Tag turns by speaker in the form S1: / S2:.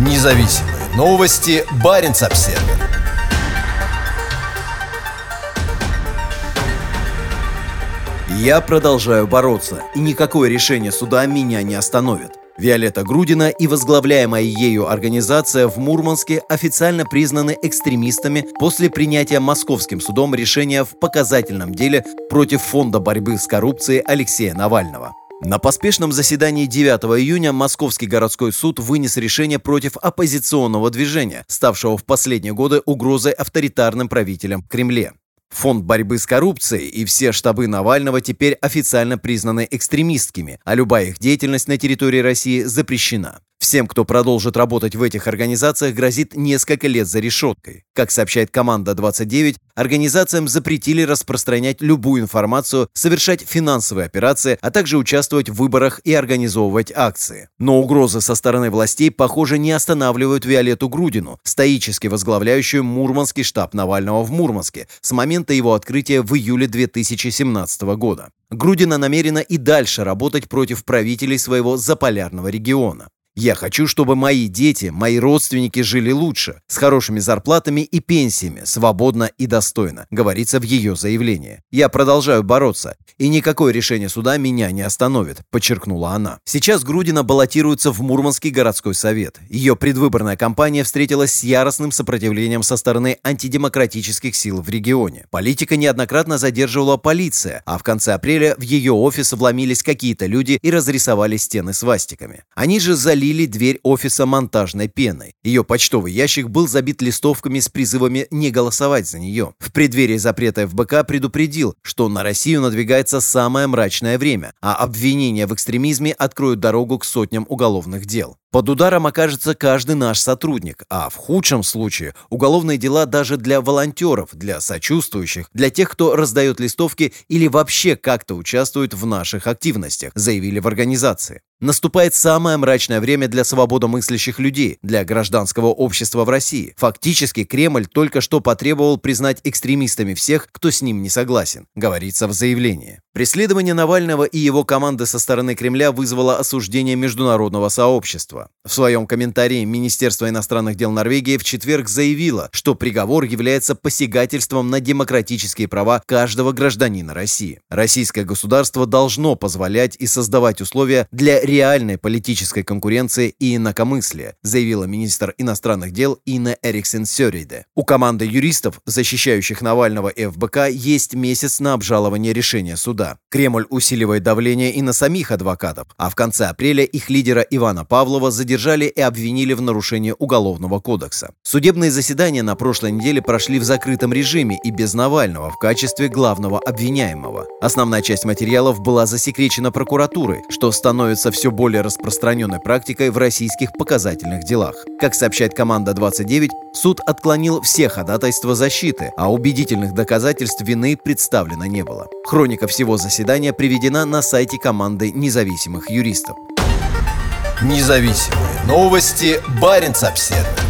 S1: Независимые новости. Барин обсерва
S2: Я продолжаю бороться, и никакое решение суда меня не остановит. Виолетта Грудина и возглавляемая ею организация в Мурманске официально признаны экстремистами после принятия Московским судом решения в показательном деле против Фонда борьбы с коррупцией Алексея Навального. На поспешном заседании 9 июня Московский городской суд вынес решение против оппозиционного движения, ставшего в последние годы угрозой авторитарным правителям в Кремле. Фонд борьбы с коррупцией и все штабы Навального теперь официально признаны экстремистскими, а любая их деятельность на территории России запрещена. Всем, кто продолжит работать в этих организациях, грозит несколько лет за решеткой. Как сообщает команда 29, организациям запретили распространять любую информацию, совершать финансовые операции, а также участвовать в выборах и организовывать акции. Но угрозы со стороны властей, похоже, не останавливают Виолетту Грудину, стоически возглавляющую Мурманский штаб Навального в Мурманске с момента его открытия в июле 2017 года. Грудина намерена и дальше работать против правителей своего заполярного региона. Я хочу, чтобы мои дети, мои родственники жили лучше, с хорошими зарплатами и пенсиями, свободно и достойно, говорится в ее заявлении. Я продолжаю бороться, и никакое решение суда меня не остановит, подчеркнула она. Сейчас Грудина баллотируется в Мурманский городской совет. Ее предвыборная кампания встретилась с яростным сопротивлением со стороны антидемократических сил в регионе. Политика неоднократно задерживала полиция, а в конце апреля в ее офис вломились какие-то люди и разрисовали стены свастиками. Они же залили залили дверь офиса монтажной пеной. Ее почтовый ящик был забит листовками с призывами не голосовать за нее. В преддверии запрета ФБК предупредил, что на Россию надвигается самое мрачное время, а обвинения в экстремизме откроют дорогу к сотням уголовных дел. Под ударом окажется каждый наш сотрудник, а в худшем случае уголовные дела даже для волонтеров, для сочувствующих, для тех, кто раздает листовки или вообще как-то участвует в наших активностях, заявили в организации. Наступает самое мрачное время для свободомыслящих людей, для гражданского общества в России. Фактически Кремль только что потребовал признать экстремистами всех, кто с ним не согласен, говорится в заявлении. Преследование Навального и его команды со стороны Кремля вызвало осуждение международного сообщества. В своем комментарии Министерство иностранных дел Норвегии в четверг заявило, что приговор является посягательством на демократические права каждого гражданина России. Российское государство должно позволять и создавать условия для реальной политической конкуренции и инакомыслия, заявила министр иностранных дел Инна Эриксен Сёриде. У команды юристов, защищающих Навального и ФБК, есть месяц на обжалование решения суда. Кремль усиливает давление и на самих адвокатов, а в конце апреля их лидера Ивана Павлова задержали и обвинили в нарушении Уголовного кодекса. Судебные заседания на прошлой неделе прошли в закрытом режиме и без Навального в качестве главного обвиняемого. Основная часть материалов была засекречена прокуратурой, что становится все более распространенной практикой в российских показательных делах. Как сообщает команда 29, суд отклонил все ходатайства защиты, а убедительных доказательств вины представлено не было. Хроника всего заседания приведена на сайте команды независимых юристов.
S1: Независимые новости. Барин обседный.